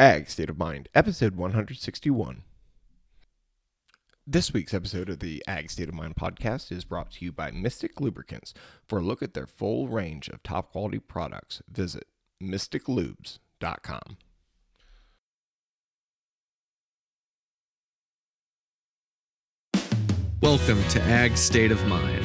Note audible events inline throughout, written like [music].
Ag State of Mind, episode 161. This week's episode of the Ag State of Mind podcast is brought to you by Mystik Lubricants. For a look at their full range of top quality products, visit mystiklubes.com. Welcome to Ag State of Mind,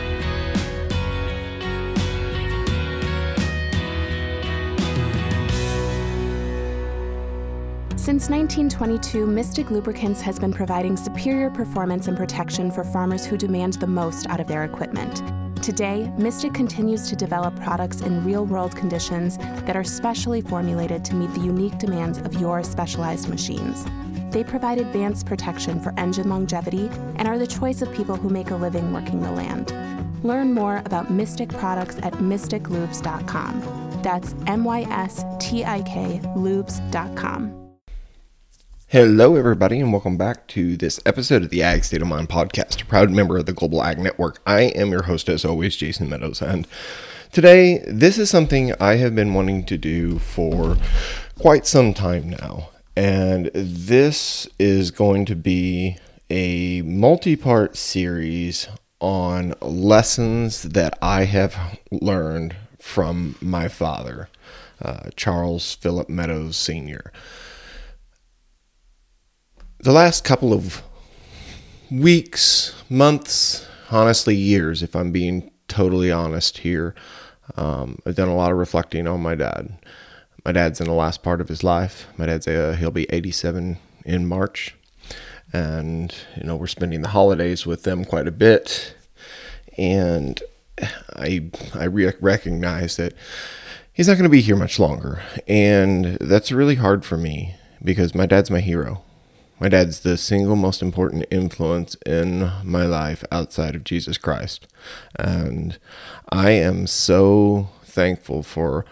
Since 1922, Mystik Lubricants has been providing superior performance and protection for farmers who demand the most out of their equipment. Today, Mystik continues to develop products in real world conditions that are specially formulated to meet the unique demands of your specialized machines. They provide advanced protection for engine longevity and are the choice of people who make a living working the land. Learn more about Mystik products at mystiklubes.com. That's M Y S T I K lubes.com. Hello, everybody, and welcome back to this episode of the Ag State of Mind podcast, a proud member of the Global Ag Network. I am your host, as always, Jason Meadows, and today this is something I have been wanting to do for quite some time now. And this is going to be a multi part series on lessons that I have learned from my father, uh, Charles Philip Meadows Sr the last couple of weeks, months, honestly, years, if I'm being totally honest here, um, I've done a lot of reflecting on my dad. My dad's in the last part of his life. My dad's uh, he'll be 87 in March, and you know we're spending the holidays with them quite a bit, and I I re- recognize that he's not going to be here much longer, and that's really hard for me because my dad's my hero. My dad's the single most important influence in my life outside of Jesus Christ. And I am so thankful for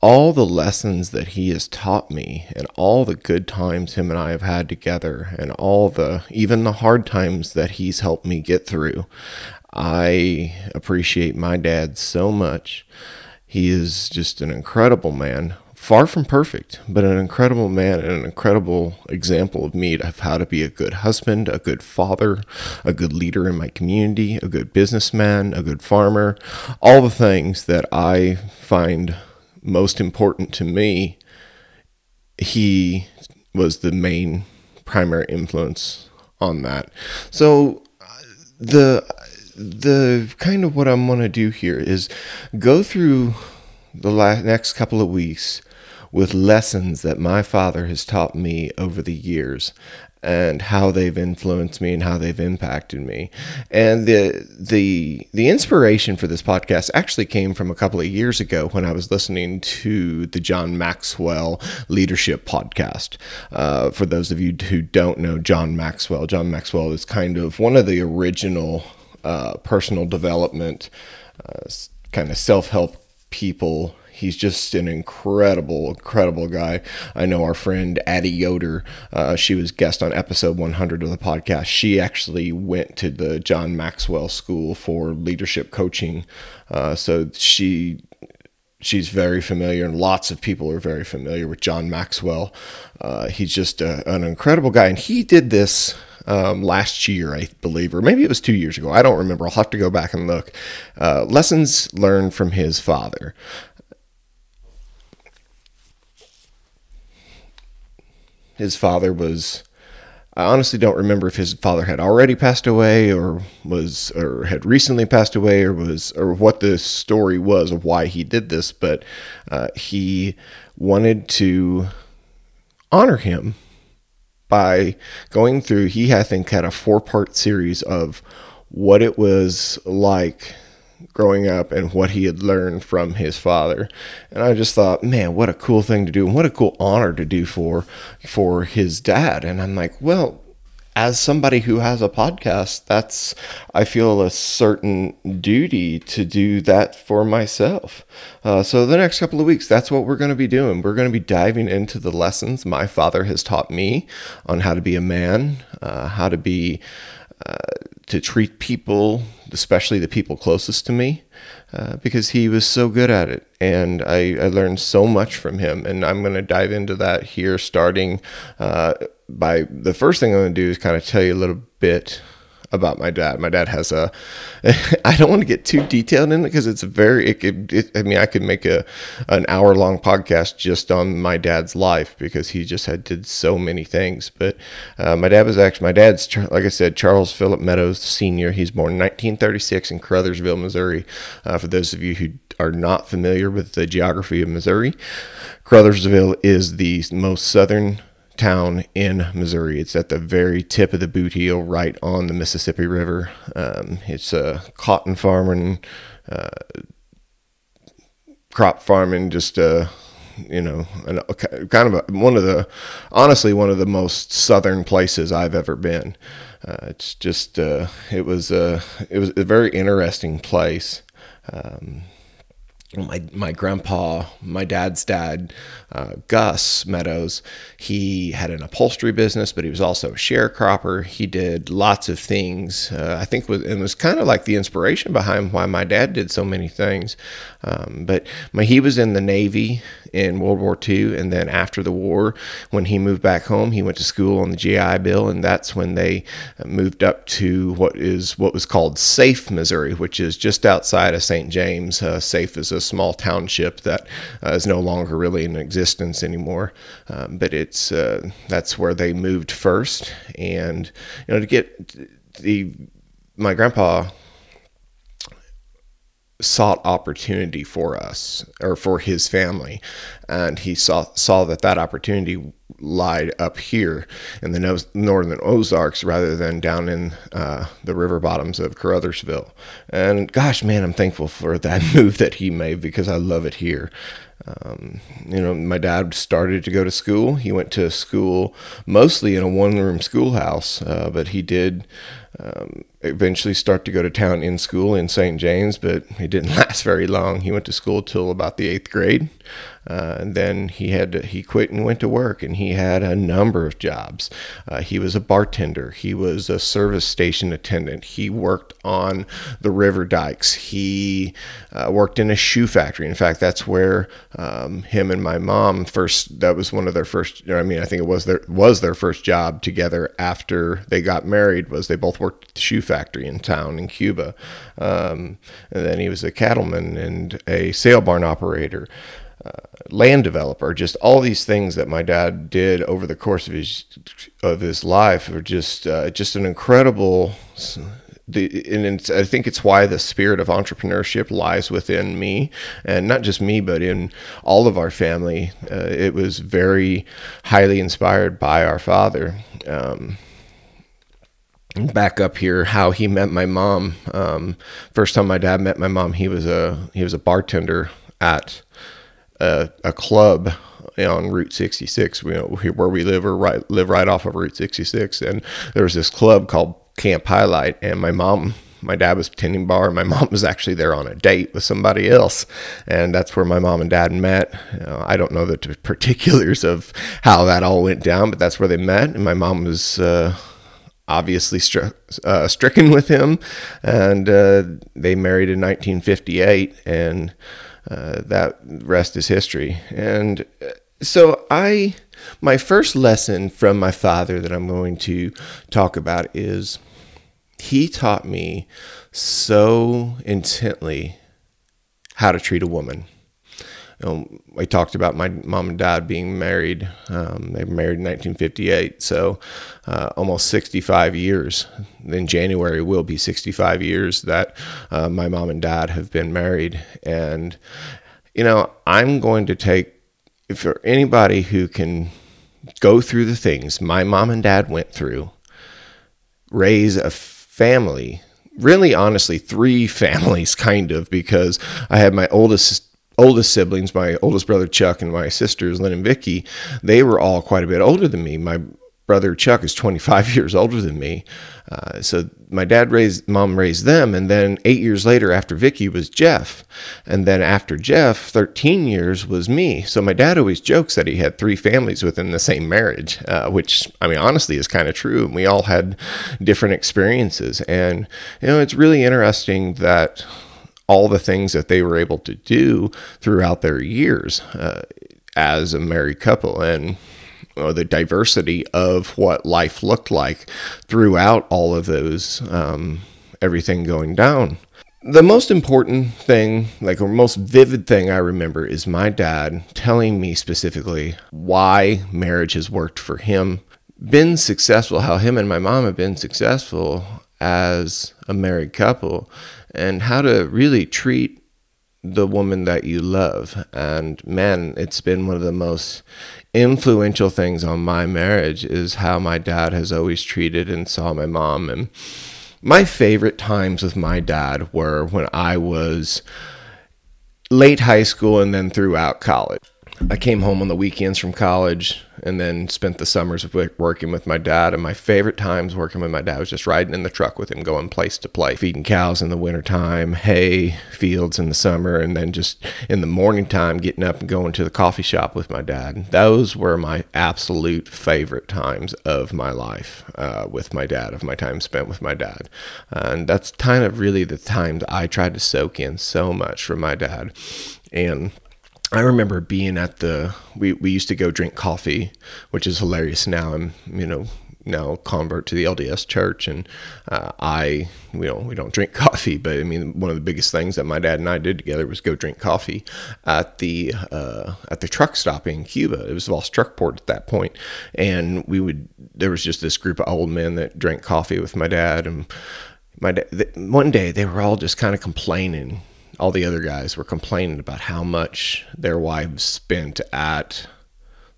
all the lessons that he has taught me and all the good times him and I have had together and all the even the hard times that he's helped me get through. I appreciate my dad so much. He is just an incredible man far from perfect, but an incredible man and an incredible example of me of how to be a good husband, a good father, a good leader in my community, a good businessman, a good farmer, all the things that I find most important to me. He was the main primary influence on that. So the the kind of what I'm going to do here is go through the last, next couple of weeks with lessons that my father has taught me over the years and how they've influenced me and how they've impacted me. And the the the inspiration for this podcast actually came from a couple of years ago when I was listening to the John Maxwell Leadership podcast. Uh, for those of you who don't know John Maxwell, John Maxwell is kind of one of the original uh, personal development, uh, kind of self help people he's just an incredible, incredible guy. I know our friend Addie Yoder, uh, she was guest on episode 100 of the podcast. She actually went to the John Maxwell School for leadership coaching. Uh, so she she's very familiar, and lots of people are very familiar with John Maxwell. Uh, he's just a, an incredible guy, and he did this um, last year, I believe, or maybe it was two years ago. I don't remember. I'll have to go back and look. Uh, lessons learned from his father. His father was I honestly don't remember if his father had already passed away or was or had recently passed away or was or what the story was of why he did this, but uh, he wanted to honor him by going through. He I think had a four part series of what it was like growing up and what he had learned from his father. And I just thought, man, what a cool thing to do and what a cool honor to do for for his dad. And I'm like, well, as somebody who has a podcast, that's, I feel a certain duty to do that for myself. Uh, so, the next couple of weeks, that's what we're going to be doing. We're going to be diving into the lessons my father has taught me on how to be a man, uh, how to be, to treat people, especially the people closest to me. Uh, because he was so good at it. And I, I learned so much from him. And I'm going to dive into that here, starting uh, by the first thing I'm going to do is kind of tell you a little bit about my dad. My dad has a. [laughs] I don't want to get too detailed in it because it's a very. It could. It, I mean, I could make a an hour long podcast just on my dad's life because he just had did so many things. But uh, my dad was actually my dad's like I said, Charles Philip Meadows Senior. He's born in 1936 in Caruthersville, Missouri. Uh, for those of you who are not familiar with the geography of Missouri, Caruthersville is the most southern town in Missouri. It's at the very tip of the boot heel, right on the Mississippi River. Um, it's a cotton farming, uh, crop farming, just a you know, an, kind of a, one of the, honestly, one of the most southern places I've ever been. Uh, it's just, uh, it was, a, it was a very interesting place. Um, my my grandpa, my dad's dad, uh, Gus Meadows, he had an upholstery business, but he was also a sharecropper. He did lots of things. Uh, I think was, it was kind of like the inspiration behind why my dad did so many things. Um, but my, he was in the Navy in World War II, and then after the war, when he moved back home, he went to school on the GI Bill, and that's when they moved up to what is what was called Safe, Missouri, which is just outside of St. James. Uh, Safe is a small township that uh, is no longer really in existence anymore, um, but it's uh, that's where they moved first, and you know to get the my grandpa sought opportunity for us or for his family. And he saw saw that that opportunity lied up here in the northern Ozarks rather than down in uh, the river bottoms of Caruthersville and gosh man I'm thankful for that [laughs] move that he made because I love it here. Um, you know, my dad started to go to school. He went to school mostly in a one room schoolhouse, uh, but he did um, eventually start to go to town in school in St. James, but it didn't [laughs] last very long. He went to school till about the eighth grade. Uh, and then he had to, he quit and went to work, and he had a number of jobs. Uh, he was a bartender. He was a service station attendant. He worked on the river dikes. He uh, worked in a shoe factory. In fact, that's where um, him and my mom first. That was one of their first. I mean, I think it was their was their first job together after they got married. Was they both worked at the shoe factory in town in Cuba, um, and then he was a cattleman and a sale barn operator land developer. Just all these things that my dad did over the course of his of his life are just uh, just an incredible. The, and I think it's why the spirit of entrepreneurship lies within me, and not just me, but in all of our family. Uh, it was very highly inspired by our father. Um, back up here how he met my mom um, first time my dad met my mom he was a he was a bartender at a, a club on Route 66, you know, where we live or right live right off of Route 66, and there was this club called Camp Highlight, and my mom. My dad was tending bar, and my [laughs] mom was actually there on a date with somebody else, and that's where my mom and dad met. Know, I don't know the particulars of how that all went down, but that's where they met. And my mom was uh, obviously uh, stricken with him, and uh, they married in 1958, and uh, that rest is history. And uh, so I, my first lesson from my father that I'm going to talk about is he taught me so intently how to treat a woman. You know, I talked about my mom and dad being married. Um, they were married in 1958, so uh, almost 65 years. In January will be 65 years that uh, my mom and dad have been married. And, you know, I'm going to take, if for anybody who can go through the things my mom and dad went through, raise a family really honestly three [laughs] families kind of because I had my oldest oldest siblings, my oldest brother Chuck and my sisters Lynn and Vicky, they were all quite a bit older than me. My brother Chuck is 25 [laughs] years older than me. Uh, so my dad raised, mom raised them, and then eight years later, after Vicky, was Jeff, and then after Jeff, 13 years was me. So my dad always jokes that he had three families within the same marriage, uh, which I mean honestly is kind of true. And we all had different experiences, and you know it's really interesting that all the things that they were able to do throughout their years uh, as a married couple, and or the diversity of what life looked like throughout all of those, um, everything going down. The most important thing, like, or most vivid thing I remember is my dad telling me specifically why marriage has worked for him, been successful, how him and my mom have been successful as a married couple, and how to really treat the woman that you love. And man, it's been one of the most influential things on my marriage is how my dad has always treated and saw my mom. And my favorite times with my dad were when I was late high school and then throughout college. I came home on the weekends from college and then spent the summers working with my dad. And my favorite times working with my dad was just riding in the truck with him, going place to place, feeding cows in the wintertime, hay fields in the summer, and then just in the morning time getting up and going to the coffee shop with my dad. Those were my absolute favorite times of my life uh, with my dad, of my time spent with my dad. And that's kind of really the times I tried to soak in so much from my dad. And I remember being at the we, we used to go drink coffee, which is hilarious now. I'm you know now convert to the LDS church, and uh, I you know we don't drink [laughs] coffee, but I mean one of the biggest things that my dad and I did together was go drink coffee at the uh, at the truck stop in Cuba. It was Voss Truckport at that point, and we would there was just this group of old men that drank coffee with my dad and. My dad, one day they were all just kind of complaining all the other guys were complaining about how much their wives spent at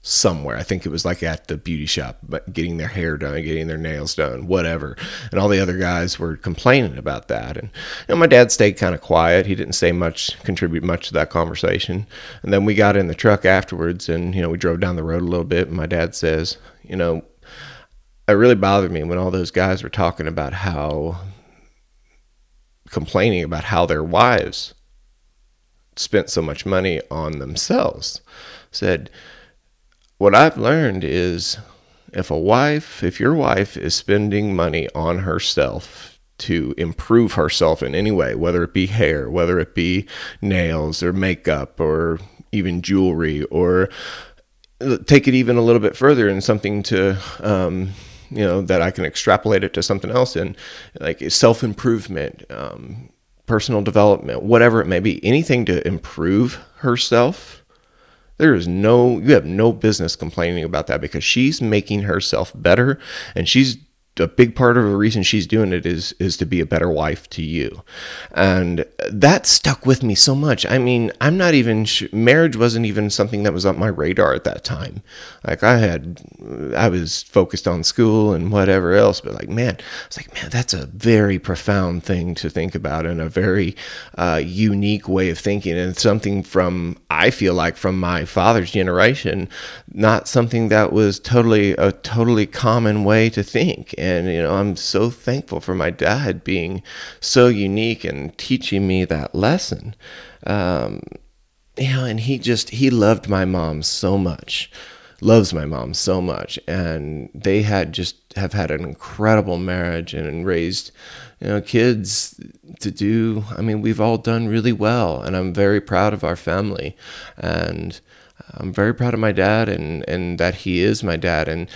somewhere. I think it was like at the beauty shop, but getting their hair done, getting their nails done, whatever. And all the other guys were complaining about that. And you know, my dad stayed kind of quiet. He didn't say much, contribute much to that conversation. And then we got in the truck afterwards, and you know, we drove down the road a little bit. And my dad says, you know, it really bothered me when all those guys were talking about how complaining about how their wives spent so much money on themselves. Said, What I've learned is if a wife, if your wife is spending money on herself to improve herself in any way, whether it be hair, whether it be nails or makeup or even jewelry, or take it even a little bit further and something to, um, you know that I can extrapolate it to something else in like self improvement, um, personal development, whatever it may be, anything to improve herself. There is no, you have no business complaining about that because she's making herself better and she's a big part of the reason she's doing it is is to be a better wife to you. And that stuck with me so much. I mean i'm not even sh- marriage wasn't even something that was on my radar at that time. Like i had i was focused on school and whatever else but like man it's like man that's a very profound thing to think about and a very uh, unique way of thinking and something from i feel like from my father's generation not something that was totally a totally common way to think and, you know, I'm so thankful for my dad being so unique and teaching me that lesson. Um, you know, and he just, he loved my mom so much, loves my mom so much. And they had just have had an incredible marriage and raised, you know, kids to do, I mean, we've all done really well. And I'm very proud of our family. And, I'm very proud of my dad and, and that he is my dad. And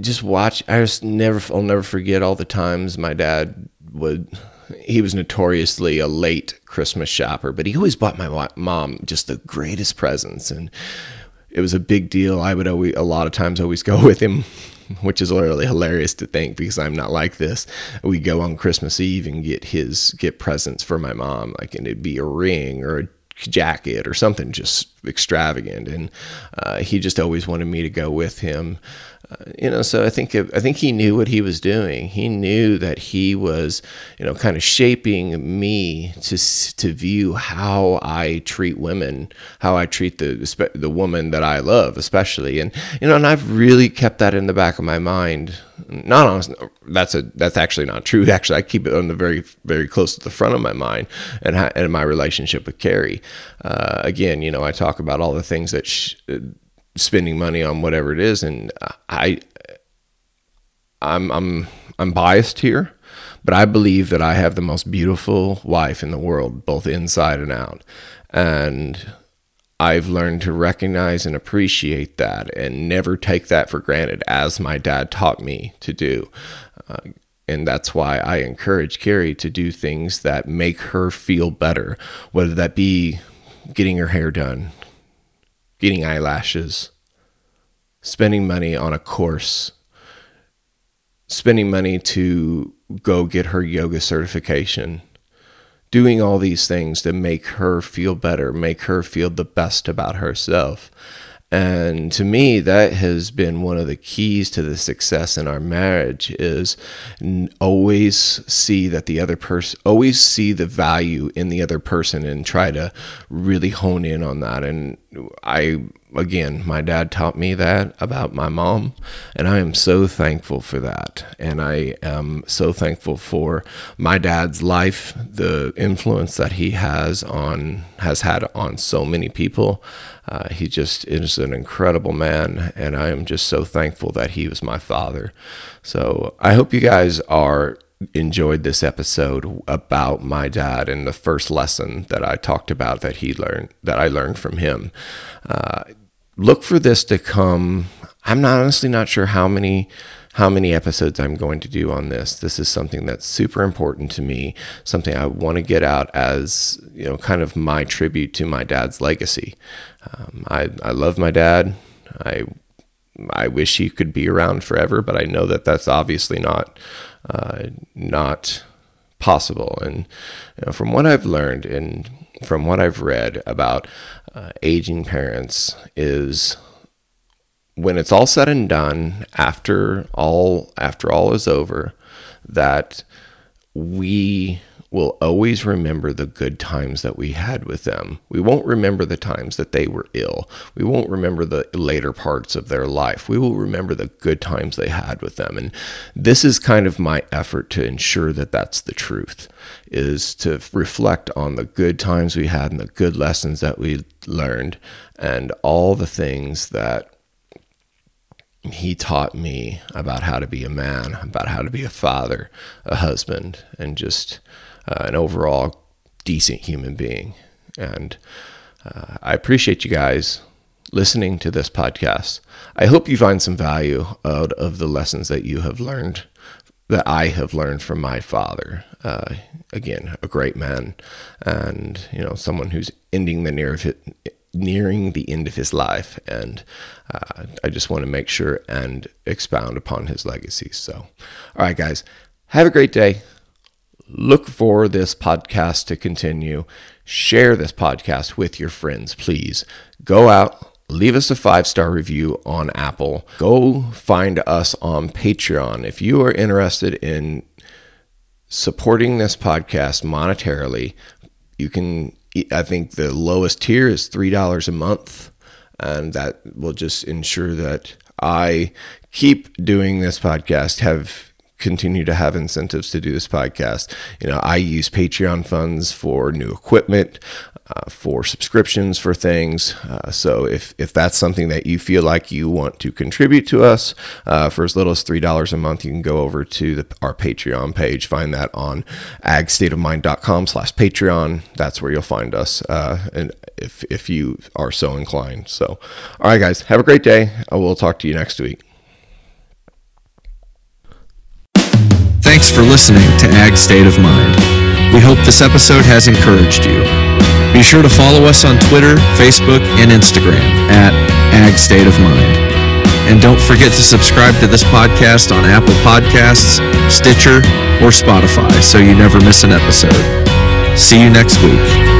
just watch. I just never, I'll never forget all the times my dad would. He was notoriously a late Christmas shopper, but he always bought my mom just the greatest presents, and it was a big deal. I would always, a lot of times, always go [laughs] with him, which is literally hilarious to think because I'm not like this. We go on Christmas Eve and get his get presents for my mom, like and it'd be a ring or a jacket or something just extravagant, and uh, he just always wanted me to go with him. Uh, you know, so I think I think he knew what he was doing. He knew that he was, you know, kind of shaping me to to view how I treat women, how I treat the the woman that I love, especially, and you know, and I've really kept that in the back of my mind. Not honest, that's a that's actually not true. [laughs] Actually, I keep it on the very very close to the front of my mind, and and my relationship with Carrie. Uh, again, you know, I talk about all the things that. She, spending money on whatever it is and I I'm I'm I'm biased here but I believe that I have the most beautiful wife in the world both inside and out and I've learned to recognize and appreciate that and never take that for granted as my dad taught me to do uh, and that's why I encourage Carrie to do things that make her feel better, whether that be getting her hair done, getting eyelashes, spending money on a course, spending money to go get her yoga certification, doing all these things to make her feel better, make her feel the best about herself. And to me, that has been one of the keys to the success in our marriage is always see that the other person, always see the value in the other person and try to really hone in on that. And I again, my dad taught me that about my mom, and I am so thankful for that. And I am so thankful for my dad's life, the influence that he has on has had on so many people. Uh, he just is an incredible man, and I am just so thankful that he was my father. So I hope you guys are enjoyed this episode about my dad and the first lesson that I talked about that he learned that I learned from him. Uh, look for this to come. I'm not honestly not sure how many how many episodes I'm going to do on this. This is something that's super important to me, something I want to get out as, you know, kind of my tribute to my dad's legacy. Um, I, I love my dad. I, I wish he could be around forever, but I know that that's obviously not, not possible. And you know, from what I've learned and from what I've read about uh, aging parents is when it's all said and done after all after all is over that we will always remember the good times that we had with them. We won't remember the times that they were ill. We won't remember the later parts of their life. We will remember the good times they had with them. And this is kind of my effort to ensure that that's the truth is to reflect on the good times we had and the good lessons that we learned and all the things that he taught me about how to be a man, about how to be a father, a husband, and just uh, an overall decent human being. And uh, I appreciate you guys listening to this podcast. I hope you find some value out of the lessons that you have learned, that I have learned from my father. Uh, again, a great man, and you know, someone who's ending the near nearing the end of his life, and uh, I just want to make sure and expound upon his legacy. So, all right, guys, have a great day look for this podcast to continue. Share this podcast with your friends, please. Go out, leave us a five star review on Apple. Go find us on Patreon. If you are interested in supporting this podcast monetarily, you can, I think the lowest tier is $3 a month. And that will just ensure that I keep doing this podcast, have continue to have incentives to do this podcast. You know, I use Patreon funds for new equipment, uh, for subscriptions for things. Uh, so if if that's something that you feel like you want to contribute to us uh, for as little as three dollars a month, you can go over to the, our Patreon page. Find that on agstateofmind.com/slash Patreon. That's where you'll find us. Uh, and if if you are so inclined. So, all right, guys, have a great day. I will talk to you next week. For listening to Ag State of Mind. We hope this episode has encouraged you. Be sure to follow us on Twitter, Facebook, and Instagram at Ag State of Mind. And don't forget to subscribe to this podcast on Apple Podcasts, Stitcher, or Spotify so you never miss an episode. See you next week.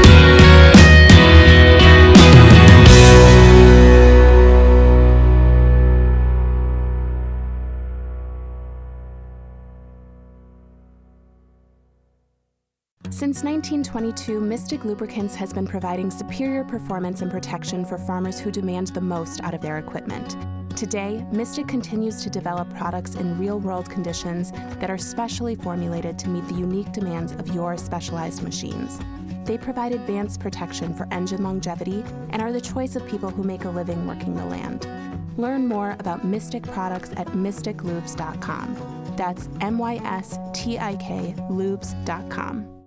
Since 1922, Mystik Lubricants has been providing superior performance and protection for farmers who demand the most out of their equipment. Today, Mystik continues to develop products in real world conditions that are specially formulated to meet the unique demands of your specialized machines. They provide advanced protection for engine longevity and are the choice of people who make a living working the land. Learn more about Mystik products at mystiklubes.com. That's M Y S T I K lubes.com.